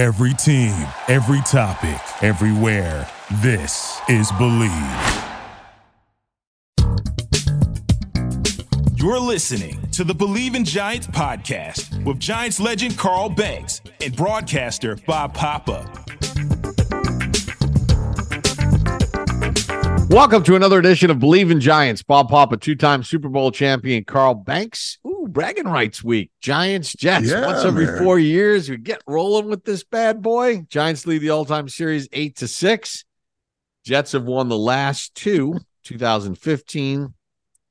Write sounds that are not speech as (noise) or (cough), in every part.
Every team, every topic, everywhere. This is Bleav. You're listening to the Bleav in Giants podcast with Giants legend Carl Banks and broadcaster Bob Papa. Welcome to another edition of Bleav in Giants. Bob Papa, two-time Super Bowl champion Carl Banks. Ooh, bragging rights week. Giants, Jets. Yeah, Once every man. four years, we get rolling with this bad boy. Giants lead the all-time series eight to six. Jets have won the last two, 2015,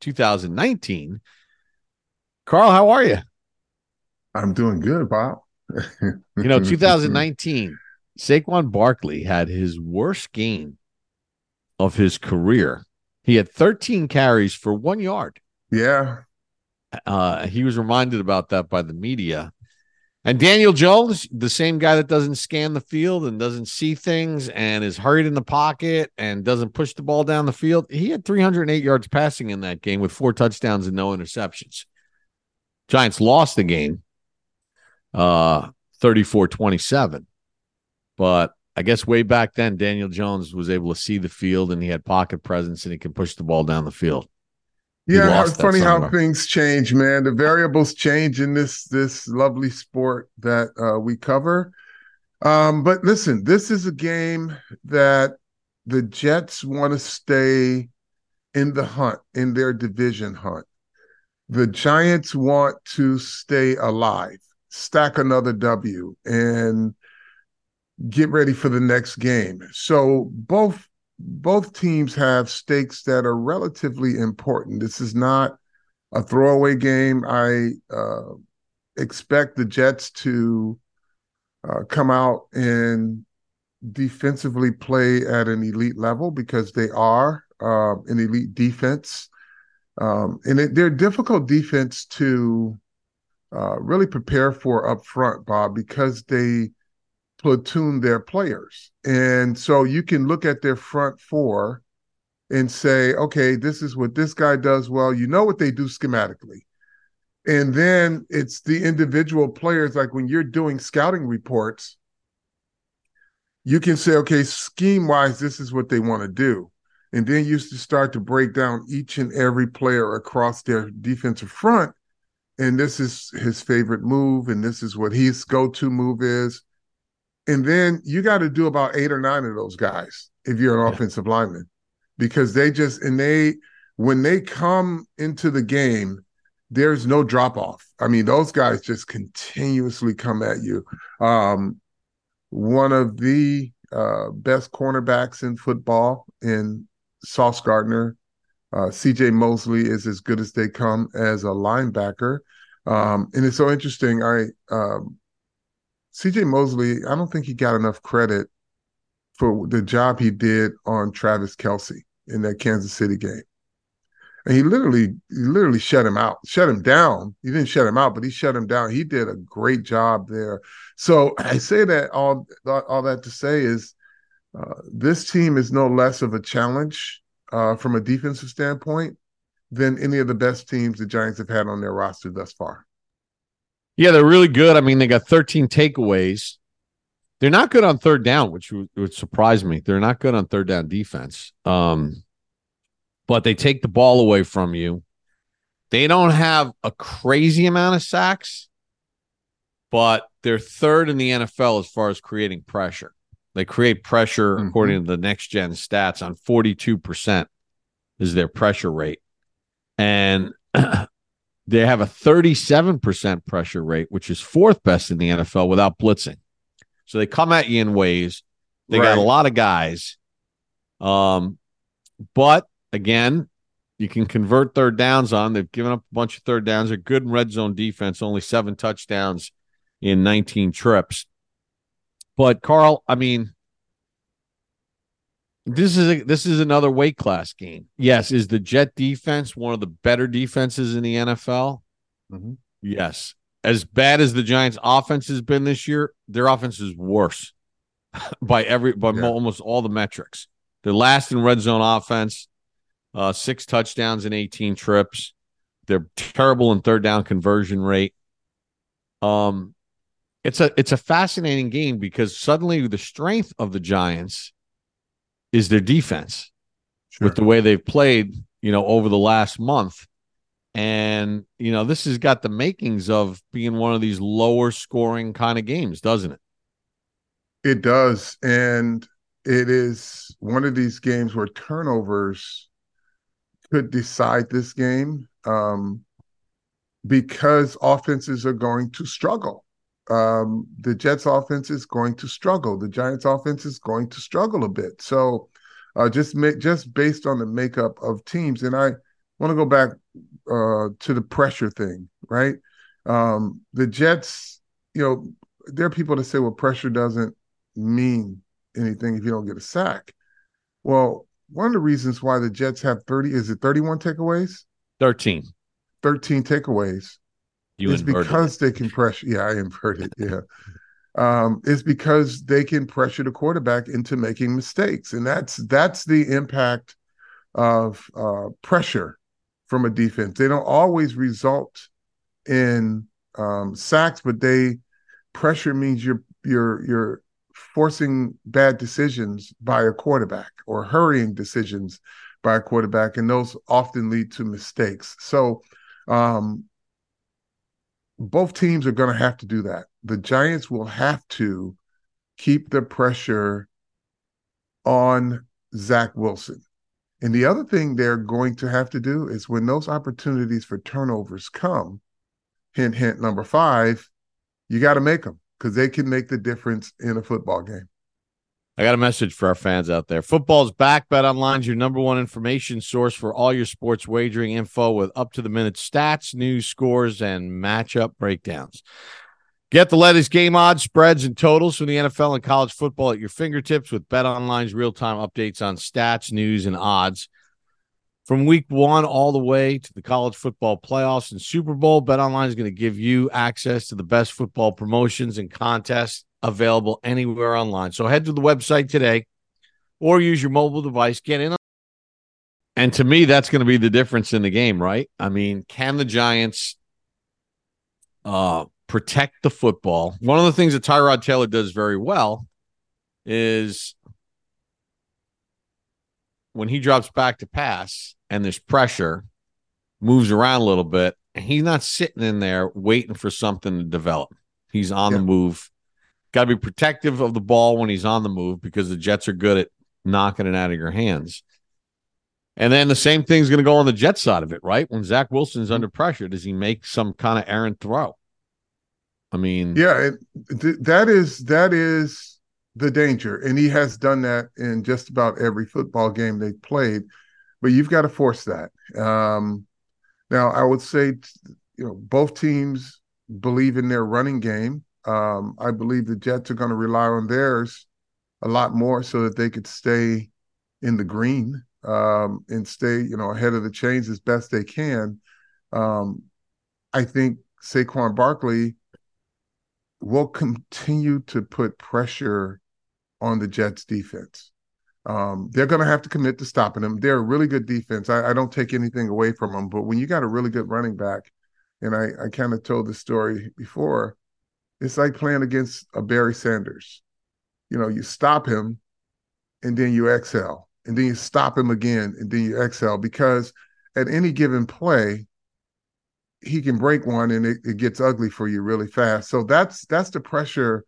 2019. Carl, how are you? I'm doing good, Bob. You know, (laughs) 2019, Saquon Barkley had his worst game of his career. He had 13 carries for one yard. yeah, Uh, he was reminded about that by the media. And Daniel Jones, the same guy that doesn't scan the field and doesn't see things and is hurried in the pocket and doesn't push the ball down the field, he had 308 yards passing in that game with four touchdowns and no interceptions. Giants lost the game uh 34-27. But I guess way back then, Daniel Jones was able to see the field and he had pocket presence and he can push the ball down the field. Yeah. It's funny how things change, man. The variables change in this this lovely sport that uh, we cover. Um, but listen, this is a game that the Jets want to stay in the hunt, in their division hunt. The Giants want to stay alive, stack another W, and get ready for the next game. So both both teams have stakes that are relatively important. This is not a throwaway game. I uh, expect the Jets to uh, come out and defensively play at an elite level because they are uh, an elite defense. Um, and it, they're difficult defense to uh, really prepare for up front, Bob, because they platoon their players. And so you can look at their front four and say, okay, this is what this guy does well. You know what they do schematically. And then it's the individual players, like when you're doing scouting reports, you can say, okay, scheme wise, this is what they want to do. And then you start to break down each and every player across their defensive front. And this is his favorite move, and this is what his go to move is. And then you got to do about eight or nine of those guys if you're an Yeah. offensive lineman, because they just, and they, when they come into the game, there's no drop off. I mean, those guys just continuously come at you. Um, one of the uh, best cornerbacks in football in Sauce Gardner, uh, CJ Mosley is as good as they come as a linebacker. Um, and it's so interesting. I, um, CJ Mosley, I don't think he got enough credit for the job he did on Travis Kelce in that Kansas City game. And he literally, he literally shut him out, shut him down. He didn't shut him out, but he shut him down. He did a great job there. So I say that all, all that to say is uh, this team is no less of a challenge uh, from a defensive standpoint than any of the best teams the Giants have had on their roster thus far. Yeah, they're really good. I mean, they got 13 takeaways. They're not good on third down, which would, would surprise me. They're not good on third down defense. Um, but they take the ball away from you. They don't have a crazy amount of sacks, but they're third in the NFL as far as creating pressure. They create pressure, Mhm. according to the next gen stats, on 42% is their pressure rate. And (clears throat) they have a 37% pressure rate, which is fourth best in the NFL without blitzing. So they come at you in ways. They got a lot of guys. Um, but again, you can convert third downs on. They've given up a bunch of third downs. They're good in red zone defense, only seven touchdowns in 19 trips. But Carl, I mean, this is a, this is another weight class game. Yes, is the Jet defense one of the better defenses in the NFL? Mhm. Yes. As bad as the Giants' offense has been this year, their offense is worse (laughs) by every by Yeah. mo- almost all the metrics. They're last in red zone offense, uh, six touchdowns in 18 trips. They're terrible in third down conversion rate. Um, it's a it's a fascinating game because suddenly the strength of the Giants is their defense Sure. with the way they've played, you know, over the last month. And, you know, this has got the makings of being one of these lower scoring kind of games, doesn't it? It does. And it is one of these games where turnovers could decide this game um, because offenses are going to struggle. Um, the Jets offense is going to struggle. The Giants offense is going to struggle a bit. So uh, just make just based on the makeup of teams, and I want to go back uh, to the pressure thing, right? Um, the Jets, you know, there are people that say, well, pressure doesn't mean anything if you don't get a sack. Well, one of the reasons why the Jets have 30 is it 31 takeaways? 13. 13 takeaways You inverted because it. they can pressure. Yeah, I inverted. Yeah. Um, it's because they can pressure the quarterback into making mistakes. And that's that's the impact of uh, pressure from a defense. They don't always result in um, sacks, but they pressure means you're you're you're forcing bad decisions by a quarterback or hurrying decisions by a quarterback, and those often lead to mistakes. So um, both teams are going to have to do that. The Giants will have to keep the pressure on Zach Wilson. And the other thing they're going to have to do is when those opportunities for turnovers come, hint, hint, number five, you got to make them because they can make the difference in a football game. I got a message for our fans out there. Football's back. Bet Online's your number one information source for all your sports wagering info with up to the minute stats, news, scores, and matchup breakdowns. Get the latest game odds, spreads, and totals from the NFL and college football at your fingertips with Bet Online's real time updates on stats, news, and odds. From week one all the way to the college football playoffs and Super Bowl, Bet Online is going to give you access to the best football promotions and contests available anywhere online. So head to the website today or use your mobile device, get in. On- And to me, that's going to be the difference in the game, right? I mean, can the Giants uh, protect the football? One of the things that Tyrod Taylor does very well is when he drops back to pass and there's pressure, moves around a little bit, and he's not sitting in there waiting for something to develop. He's on Yeah. the move. Got to be protective of the ball when he's on the move because the Jets are good at knocking it out of your hands. And then the same thing's going to go on the Jet side of it, right? When Zach Wilson's under pressure, does he make some kind of errant throw? I mean, Yeah, it, th- that is that is the danger, and he has done that in just about every football game they've played. But you've got to force that. Um, now, I would say, you know, both teams believe in their running game. Um, I believe the Jets are going to rely on theirs a lot more so that they could stay in the green um, and stay, you know, ahead of the chains as best they can. Um, I think Saquon Barkley will continue to put pressure on the Jets defense. Um, they're going to have to commit to stopping them. They're a really good defense. I, I don't take anything away from them, but when you got a really good running back, and I, I kind of told this story before, it's like playing against a Barry Sanders. You know, you stop him and then you exhale, and then you stop him again and then you exhale because at any given play, he can break one and it, it gets ugly for you really fast. So that's that's the pressure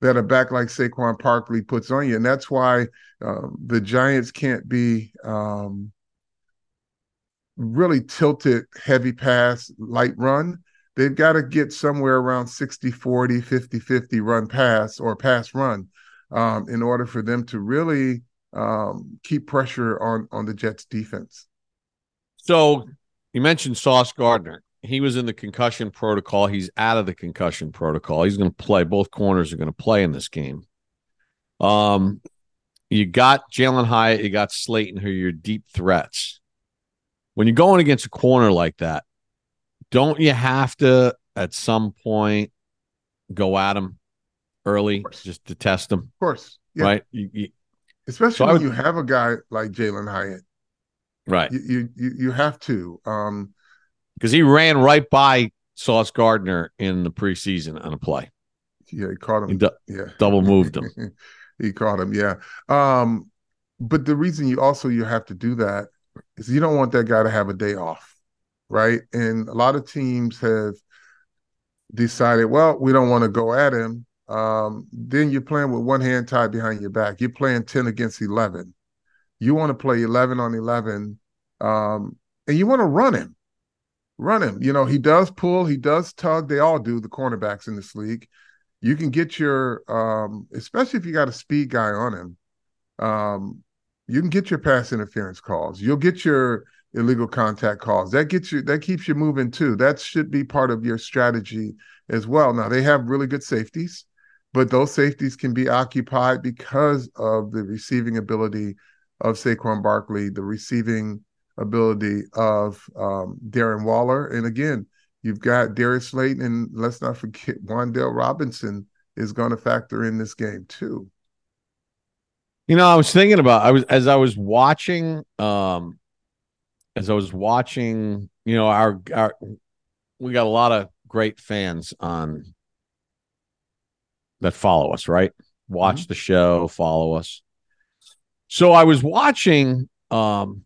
that a back like Saquon Barkley puts on you, and that's why um, the Giants can't be um, really tilted heavy pass light run. They've got to get somewhere around 60 40, 50 50 run pass or pass run um, in order for them to really um, keep pressure on on the Jets defense. So you mentioned Sauce Gardner. He was in the concussion protocol. He's out of the concussion protocol. He's going to play. Both corners are going to play in this game. Um, you got Jalin Hyatt, you got Slayton, who are your deep threats. When you're going against a corner like that, don't you have to at some point go at him early just to test him, Of course, yeah. right? You, you, Especially So when would- you have a guy like Jalin Hyatt, right? you, you you you have to. Um, Because he ran right by Sauce Gardner in the preseason on a play. Yeah, he caught him. He du- yeah, double moved him. (laughs) he caught him. Yeah. Um, but the reason you also you have to do that is you don't want that guy to have a day off, right? And a lot of teams have decided, well, we don't want to go at him. Um, then you're playing with one hand tied behind your back. You're playing 10 against 11. You want to play 11 on 11, um, and you want to run him. Run him. You know, he does pull, he does tug. They all do, the cornerbacks in this league. You can get your, um, especially if you got a speed guy on him, um, you can get your pass interference calls. You'll get your illegal contact calls. That gets you that keeps you moving too. That should be part of your strategy as well. Now they have really good safeties, but those safeties can be occupied because of the receiving ability of Saquon Barkley, the receiving ability of um, Darren Waller, and again, you've got Darius Slayton, and let's not forget Wan'Dale Robinson is going to factor in this game too. You know, I was thinking about I was as I was watching um as I was watching, you know, our our we got a lot of great fans on that follow us, right? Watch mm-hmm. the show, follow us. So I was watching um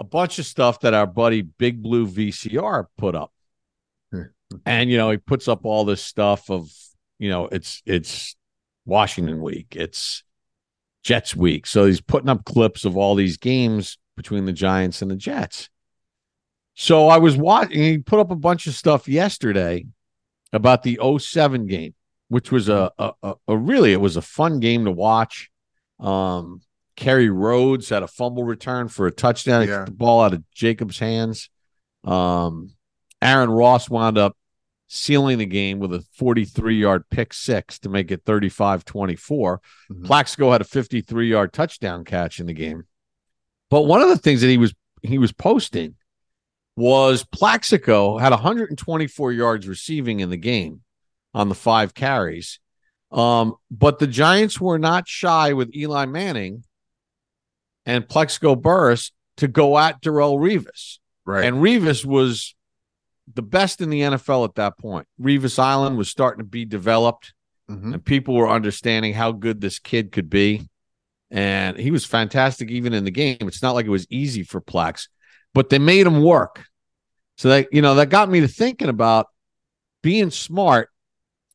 a bunch of stuff that our buddy Big Blue VCR put up. and you know, he puts up all this stuff of, you know, it's it's Washington week. It's Jets week. So he's putting up clips of all these games between the Giants and the Jets. So I was watching, he put up a bunch of stuff yesterday about the 07 game, which was a, a, a really, it was a fun game to watch. Um, Kerry Rhodes had a fumble return for a touchdown. He yeah. the ball out of Jacobs' hands. Um, Aaron Ross wound up sealing the game with a 43 yard pick six to make it 35 24. Mm-hmm. Plaxico had a 53 yard touchdown catch in the game. But one of the things that he was he was posting was Plaxico had 124 yards receiving in the game on the five carries. Um, but the Giants were not shy with Eli Manning and Plaxico Burress to go at Darrelle Revis. Right. And Revis was the best in the NFL at that point. Revis Island was starting to be developed, mm-hmm. and people were understanding how good this kid could be. And he was fantastic even in the game. It's not like it was easy for Plex, but they made him work. So that you know that got me to thinking about being smart,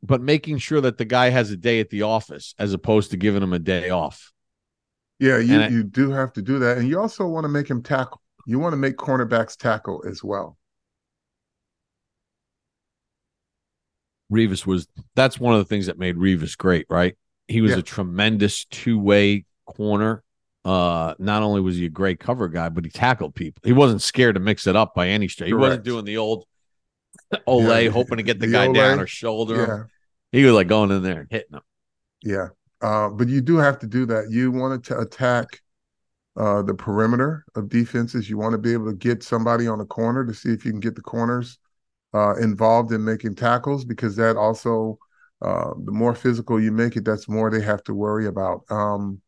but making sure that the guy has a day at the office as opposed to giving him a day off. Yeah, you, I, you do have to do that. And you also want to make him tackle. You want to make cornerbacks tackle as well. Revis was that's one of the things that made Revis great, right? He was yeah. a tremendous two-way corner. Uh, not only was he a great cover guy, but he tackled people. He wasn't scared to mix it up by any stretch. He wasn't doing the old Olay, yeah. hoping to get the, the guy down or shoulder yeah. He was like going in there and hitting him. Yeah. Uh, but you do have to do that. You wanted to attack uh, the perimeter of defenses. You want to be able to get somebody on the corner to see if you can get the corners uh, involved in making tackles because that also uh, the more physical you make it, that's more they have to worry about. Um,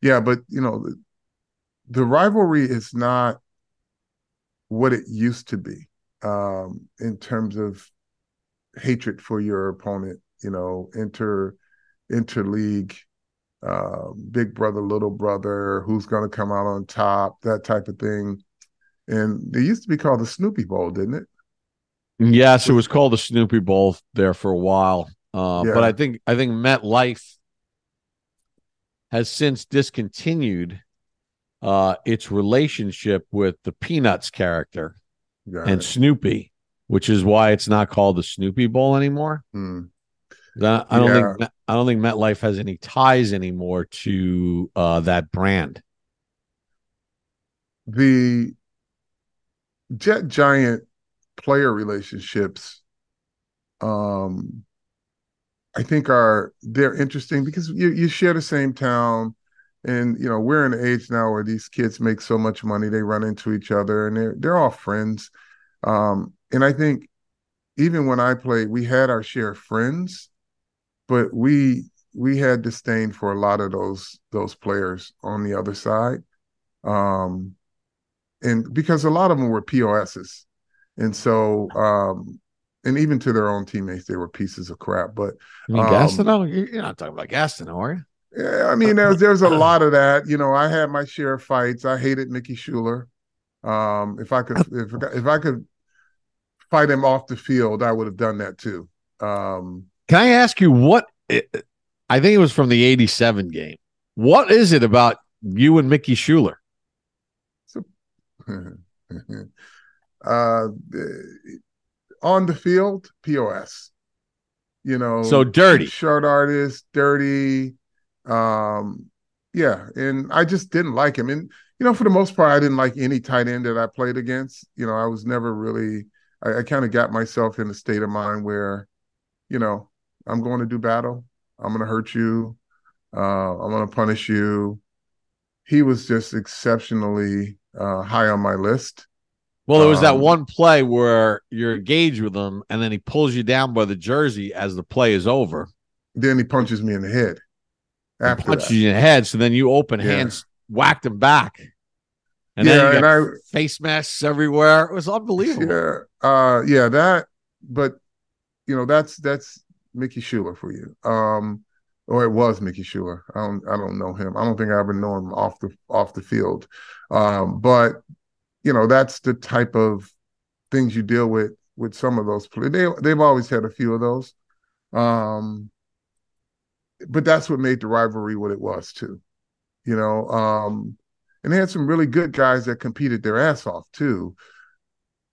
yeah, but you know, the, the, rivalry is not what it used to be um, in terms of hatred for your opponent. You know, inter interleague, uh, big brother, little brother, who's going to come out on top, that type of thing. And they used to be called the Snoopy Bowl, didn't it? Yes, it was called the Snoopy Bowl there for a while. Uh, yeah. But I think I think MetLife has since discontinued uh, its relationship with the Peanuts character Got and it. Snoopy, which is why it's not called the Snoopy Bowl anymore. Hmm. I, I don't yeah. think I don't think MetLife has any ties anymore to uh, that brand. The Jet Giant player relationships um I think are they're interesting because you you share the same town and you know we're in an age now where these kids make so much money they run into each other and they're they're all friends. Um and I think even when I played we had our share of friends but we we had disdain for a lot of those those players on the other side. Um and because a lot of them were POSs and so um, and even to their own teammates, they were pieces of crap. But I mean, um, Gastineau, you're not talking about Gastineau, are you? Yeah, I mean, there's there's a (laughs) lot of that. You know, I had my share of fights. I hated Mickey Schuler. Um, if I could, if if I could fight him off the field, I would have done that too. Um, Can I ask you what? I think it was from the '87 game. What is it about you and Mickey Schuler? (laughs) Uh, on the field, POS. You know, so dirty, short artist, dirty. Um, yeah, and I just didn't like him. And you know, for the most part, I didn't like any tight end that I played against. You know, I was never really. I, I kind of got myself in a state of mind where, you know, I'm going to do battle. I'm going to hurt you. Uh, I'm going to punish you. He was just exceptionally uh, high on my list. Well, there was um, that one play where you're engaged with him, and then he pulls you down by the jersey as the play is over. Then he punches me in the head. After punches that. you in the head, so then you open yeah. hands, whacked him back, and yeah, then and I, face masks everywhere. It was unbelievable. Yeah, uh, yeah, that. But you know, that's that's Mickey Schuler for you. Um, or it was Mickey Schuler. I don't I don't know him. I don't think I ever know him off the off the field. Um, but you know, that's the type of things you deal with with some of those. They they've always had a few of those. Um, but that's what made the rivalry what it was too. You know, um, and they had some really good guys that competed their ass off too.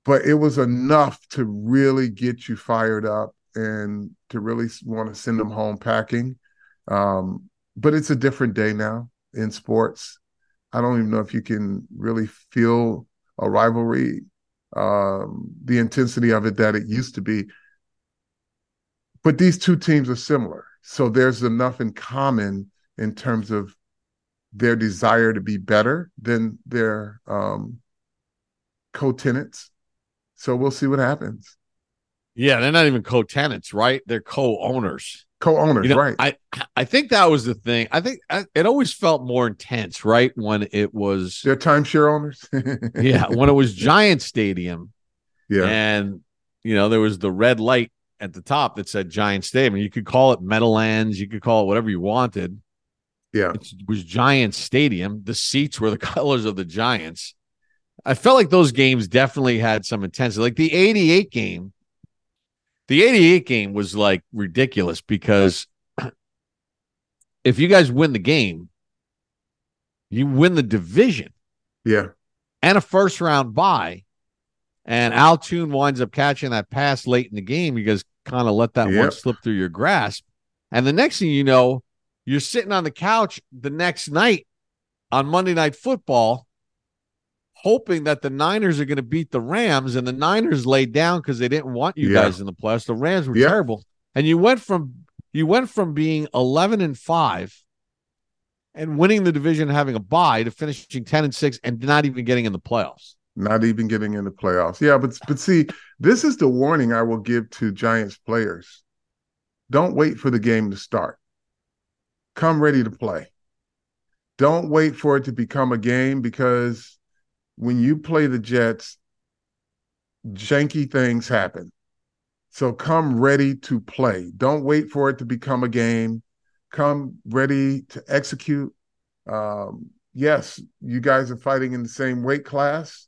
But it was enough to really get you fired up and to really want to send them home packing. Um, but it's a different day now in sports. I don't even know if you can really feel a rivalry, um, the intensity of it that it used to be. But these two teams are similar. So there's enough in common in terms of their desire to be better than their um, co-tenants. So we'll see what happens. Yeah, they're not even co-tenants, right? They're co-owners. Co-owners, you know, right? I I think that was the thing. I think I, it always felt more intense, right? When it was they're timeshare owners. (laughs) yeah, when it was Giant Stadium. Yeah, and you know there was the red light at the top that said Giant Stadium. You could call it Meadowlands, you could call it whatever you wanted. Yeah, it was Giant Stadium. The seats were the (laughs) colors of the Giants. I felt like those games definitely had some intensity. Like the '88 game the 88 game was like ridiculous because (clears throat) if you guys win the game, you win the division. Yeah. And a first round bye. And Al Toon winds up catching that pass late in the game. You guys kind of let that yep. one slip through your grasp. And the next thing you know, you're sitting on the couch the next night on Monday Night Football hoping that the Niners are going to beat the Rams, and the Niners laid down because they didn't want you yeah. guys in the playoffs. The Rams were yeah. terrible, and you went from you went from being eleven and five and winning the division, having a bye, to finishing ten and six and not even getting in the playoffs. Not even getting in the playoffs. Yeah, but but see, this is the warning I will give to Giants players. Don't wait for the game to start. Come ready to play. Don't wait for it to become a game because when you play the Jets, janky things happen. So come ready to play. Don't wait for it to become a game. Come ready to execute. Um, yes, you guys are fighting in the same weight class,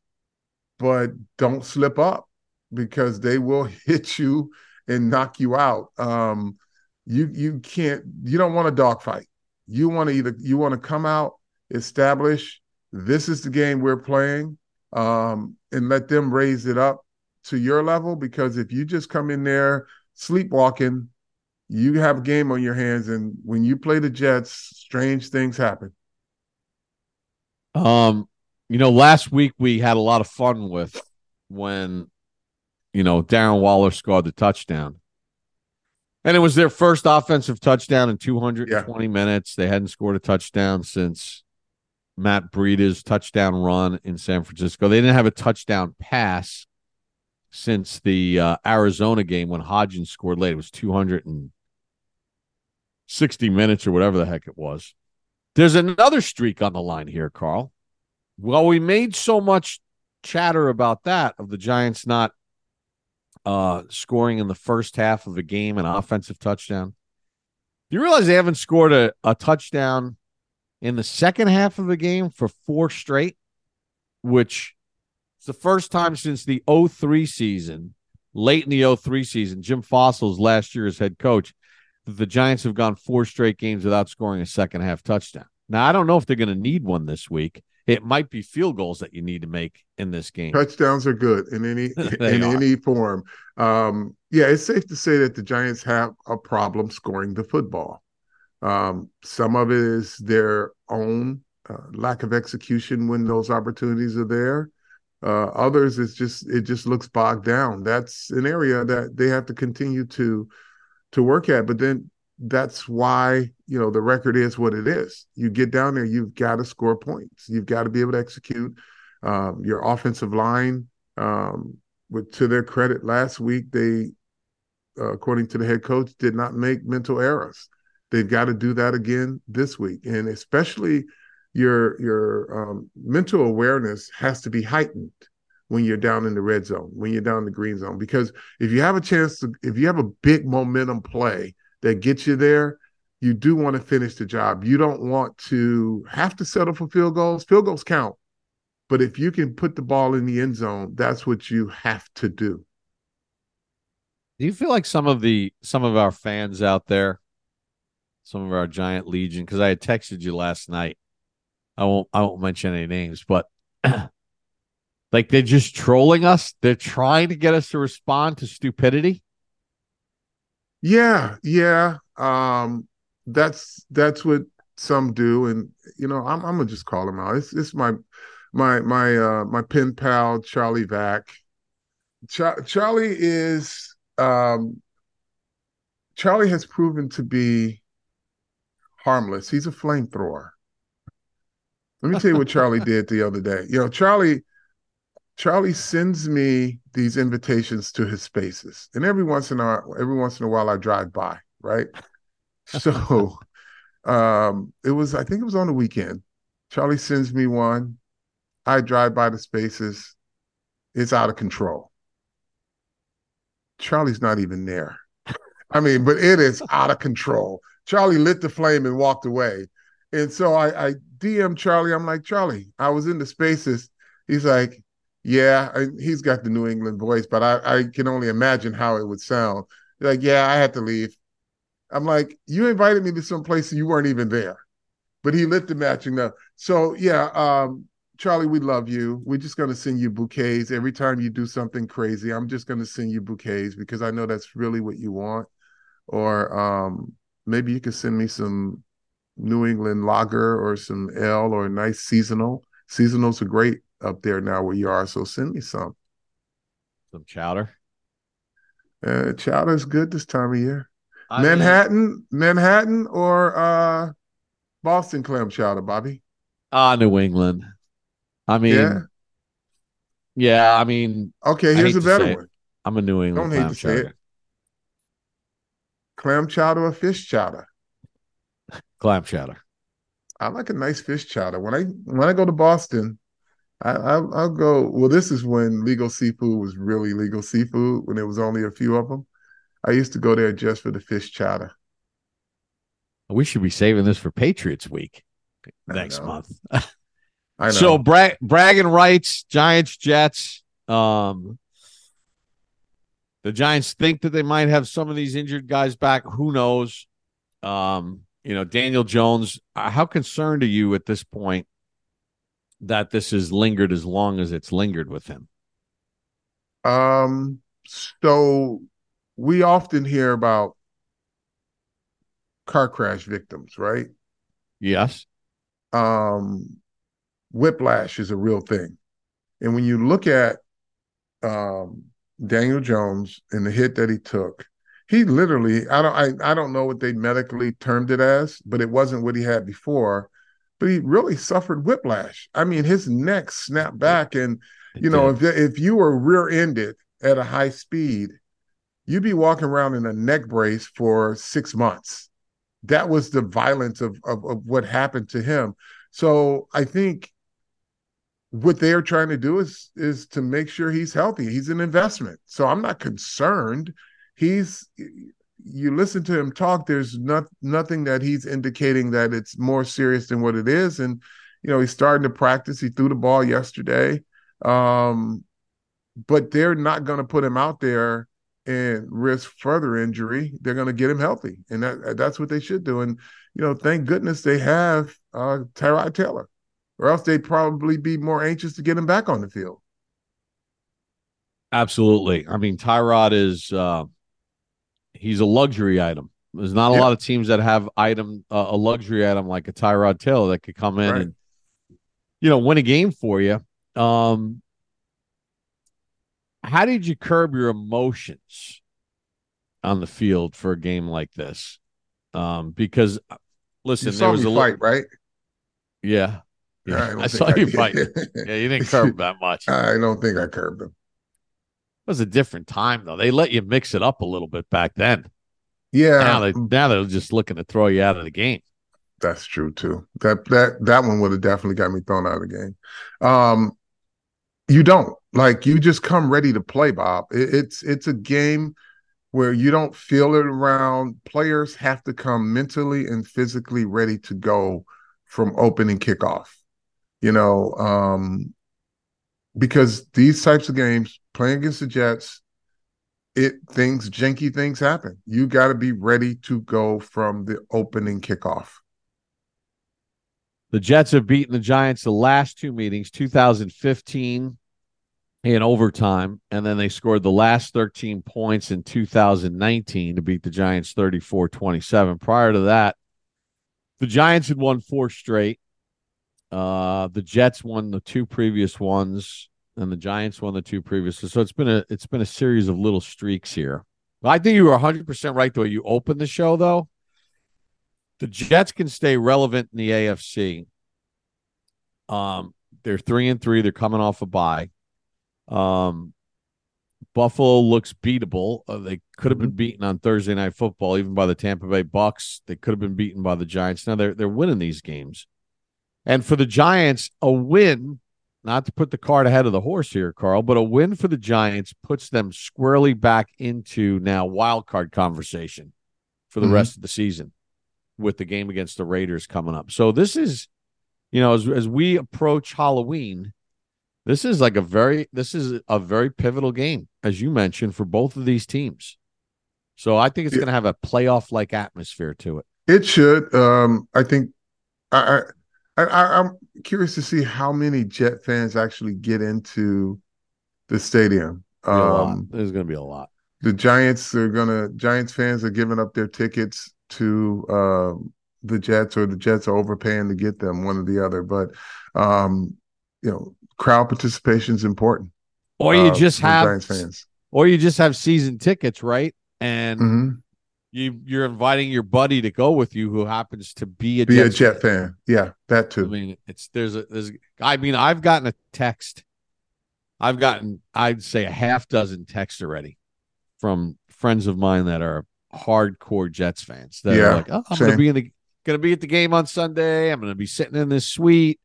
but don't slip up because they will (laughs) hit you and knock you out. Um, you you can't you don't want a dogfight. You want to either you want to come out, establish this is the game we're playing um, and let them raise it up to your level because if you just come in there sleepwalking you have a game on your hands and when you play the jets strange things happen. Um you know last week we had a lot of fun with when you know darren waller scored the touchdown. And it was their first offensive touchdown in 220 yeah. minutes. They hadn't scored a touchdown since Matt Breida's touchdown run in San Francisco. They didn't have a touchdown pass since the uh, Arizona game when Hodgins scored late. It was 260 minutes or whatever the heck it was. There's another streak on the line here, Carl. Well, we made so much chatter about that of the Giants not uh, scoring in the first half of a game an offensive touchdown. Do you realize they haven't scored a, a touchdown in the second half of the game for four straight, which is the first time since the 03 season, late in the 03 season, Jim Fassel's last year as head coach, that the Giants have gone four straight games without scoring a second half touchdown. Now, I don't know if they're going to need one this week. It might be field goals that you need to make in this game. Touchdowns are good in any (laughs) in are. any form. Um, yeah, it's safe to say that the Giants have a problem scoring the football. Um, some of it is their own uh, lack of execution when those opportunities are there. Uh, others, it's just it just looks bogged down. That's an area that they have to continue to to work at. But then that's why you know the record is what it is. You get down there, you've got to score points. You've got to be able to execute. Um, your offensive line, um, with to their credit, last week they, uh, according to the head coach, did not make mental errors. They've got to do that again this week, and especially your your um, mental awareness has to be heightened when you're down in the red zone, when you're down in the green zone, because if you have a chance to, if you have a big momentum play that gets you there, you do want to finish the job. You don't want to have to settle for field goals. Field goals count, but if you can put the ball in the end zone, that's what you have to do. Do you feel like some of the some of our fans out there some of our giant legion because I had texted you last night. I won't I won't mention any names, but (clears throat) like they're just trolling us. They're trying to get us to respond to stupidity. Yeah, yeah. Um that's that's what some do and you know I'm I'm gonna just call them out. It's it's my my my uh my pen pal Charlie Vack. Ch- Charlie is um Charlie has proven to be harmless. He's a flamethrower. Let me tell you what Charlie (laughs) did the other day. You know, Charlie Charlie sends me these invitations to his spaces. And every once in a while, every once in a while I drive by, right? So (laughs) um it was I think it was on the weekend. Charlie sends me one. I drive by the spaces. It's out of control. Charlie's not even there. I mean, but it is out of control. Charlie lit the flame and walked away. And so I, I DM Charlie. I'm like, Charlie, I was in the spaces. He's like, yeah, he's got the New England voice, but I, I can only imagine how it would sound. He's like, yeah, I had to leave. I'm like, you invited me to some place and you weren't even there. But he lit the matching up. So yeah, um, Charlie, we love you. We're just gonna send you bouquets every time you do something crazy. I'm just gonna send you bouquets because I know that's really what you want. Or um, maybe you could send me some New England lager or some ale or a nice seasonal. Seasonals are great up there now where you are, so send me some. Some chowder. Uh, chowder is good this time of year. I Manhattan, mean, Manhattan, or uh, Boston clam chowder, Bobby. Ah, uh, New England. I mean, yeah. yeah I mean, okay. Here's a better one. I'm a New England. Don't hate to chowder. say it clam chowder or fish chowder? Clam chowder. I like a nice fish chowder. When I when I go to Boston, I, I'll, I'll go. Well, this is when legal seafood was really legal seafood. When there was only a few of them, I used to go there just for the fish chowder. We should be saving this for Patriots Week next month. I (laughs) know. So Bra- bragging rights, Giants, Jets. Um, the Giants think that they might have some of these injured guys back. Who knows? Um, you know, Daniel Jones. Uh, how concerned are you at this point that this has lingered as long as it's lingered with him? Um, so we often hear about car crash victims, right? Yes. Um, whiplash is a real thing. And when you look at um, Daniel Jones and the hit that he took, he literally I don't I, I don't know what they medically termed it as, but it wasn't what he had before. But he really suffered whiplash. I mean, his neck snapped back, and you know, if if you were rear-ended at a high speed, you'd be walking around in a neck brace for six months. That was the violence of, of, of what happened to him. So I think what they're trying to do is is to make sure he's healthy. He's an investment. So I'm not concerned. He's you listen to him talk, there's not nothing that he's indicating that it's more serious than what it is. And you know, he's starting to practice. He threw the ball yesterday. Um, but they're not going to put him out there and risk further injury. They're going to get him healthy, and that that's what they should do. And you know, thank goodness they have uh, Tyrod Taylor, or else they'd probably be more anxious to get him back on the field. Absolutely. I mean, Tyrod is uh, he's a luxury item. There's not a yeah. lot of teams that have item uh, a luxury item like a Tyrod Taylor that could come in right. and you know win a game for you. Um, how did you curb your emotions on the field for a game like this? Um, because uh, listen, there was a fight, right? Yeah, I, (laughs) I saw you fight. yeah, you didn't curb that much. (laughs) I don't think I curbed him. It was a different time though. They let you mix it up a little bit back then. Yeah. Now they now they're just looking to throw you out of the game. That's true too. That that that one would have definitely got me thrown out of the game. Um, you don't like you just come ready to play, Bob. It, it's it's a game where you don't feel it around. Players have to come mentally and physically ready to go from opening kickoff. You know, um, because these types of games, playing against the Jets, it things janky things happen. You got to be ready to go from the opening kickoff. The Jets have beaten the Giants the last two meetings, 2015 in overtime, and then they scored the last 13 points in 2019 to beat the Giants 34 27. Prior to that, the Giants had won four straight. Uh, the Jets won the two previous ones, and the Giants won the two previous. So it's been a it's been a series of little streaks here. I think you were 100 percent right the way you opened the show, though. The Jets can stay relevant in the AFC. Um, they're three and three. They're coming off a bye. Um, Buffalo looks beatable. Uh, they could have been mm-hmm. beaten on Thursday night football, even by the Tampa Bay Bucks. They could have been beaten by the Giants. Now they're they're winning these games. And for the Giants, a win, not to put the cart ahead of the horse here, Carl, but a win for the Giants puts them squarely back into now wild card conversation for the mm-hmm. rest of the season with the game against the Raiders coming up. So this is, you know, as as we approach Halloween, this is like a very this is a very pivotal game, as you mentioned, for both of these teams. So I think it's yeah. going to have a playoff like atmosphere to it. It should. Um, I think. I, I, I I'm curious to see how many Jet fans actually get into the stadium. Um, There's going to be a lot. The Giants are going to Giants fans are giving up their tickets to uh, the Jets, or the Jets are overpaying to get them, one or the other. But um, you know, crowd participation is important. Or you uh, just have Giants fans. Or you just have season tickets, right? And mm-hmm. You you're inviting your buddy to go with you who happens to be a be Jet a Jet fan. fan. Yeah, that too. I mean, it's there's a there's I mean, I've gotten a text. I've gotten I'd say a half dozen texts already from friends of mine that are hardcore Jets fans. That yeah, are like, oh, I'm same. gonna be in the gonna be at the game on Sunday. I'm gonna be sitting in this suite.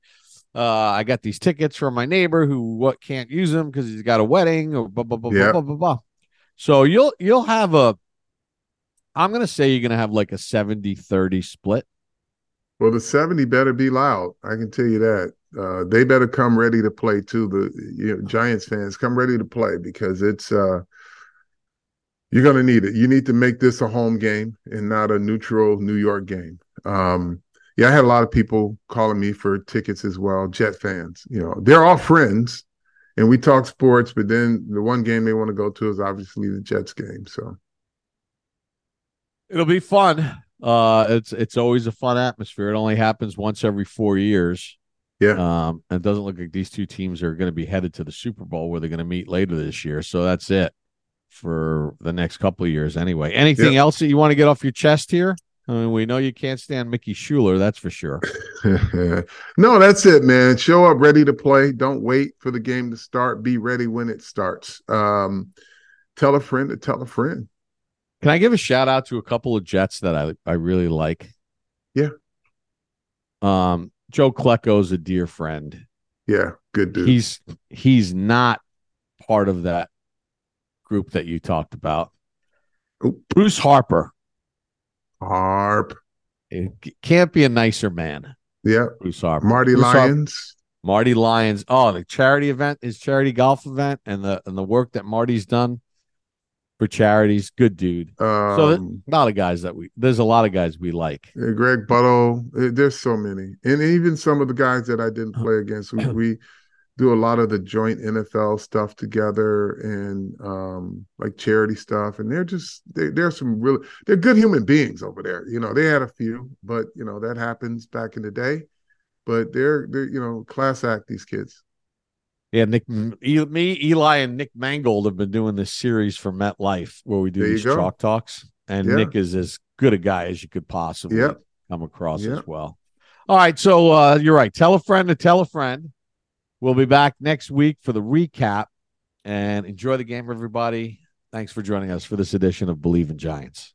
Uh, I got these tickets from my neighbor who what can't use them because he's got a wedding or blah blah blah blah blah blah blah. So you'll you'll have a I'm gonna say you're gonna have like a 70-30 split. Well, the 70 better be loud. I can tell you that. Uh, they better come ready to play too. The you know, Giants fans come ready to play because it's uh, you're gonna need it. You need to make this a home game and not a neutral New York game. Um, yeah, I had a lot of people calling me for tickets as well, Jet fans. You know, they're all friends and we talk sports, but then the one game they want to go to is obviously the Jets game. So it'll be fun. Uh it's it's always a fun atmosphere. It only happens once every four years. Yeah. Um, and it doesn't look like these two teams are going to be headed to the Super Bowl where they're going to meet later this year. So that's it for the next couple of years anyway. Anything yeah. else that you want to get off your chest here? I mean, we know you can't stand Mickey Schuler, that's for sure. (laughs) no, that's it, man. Show up ready to play. Don't wait for the game to start. Be ready when it starts. Um, tell a friend to tell a friend. Can I give a shout out to a couple of Jets that I I really like? Yeah. Um, Joe Klecko is a dear friend. Yeah, good dude. He's he's not part of that group that you talked about. Oop. Bruce Harper. Harp. It can't be a nicer man. Yeah. Bruce Harper. Marty Bruce Harper- Lyons. Marty Lyons. Oh, the charity event, his charity golf event, and the and the work that Marty's done for charities. Good dude. Um, So a lot of guys that we there's a lot of guys we like. uh, Greg Buttle. uh, There's so many, and even some of the guys that I didn't play against. We, (clears throat) we do a lot of the joint NFL stuff together, and um, like charity stuff. And they're just they, they're some really they're good human beings over there. You know, they had a few, but you know that happens back in the day. But they're they're you know class act these kids. Yeah, Nick, me, Eli, and Nick Mangold have been doing this series for MetLife where we do There these chalk talks, and Yeah. Nick is as good a guy as you could possibly Yep. come across Yep. as well. All right, so uh, you're right. Tell a friend to tell a friend. We'll be back next week for the recap, and enjoy the game, everybody. Thanks for joining us for this edition of Bleav in Giants.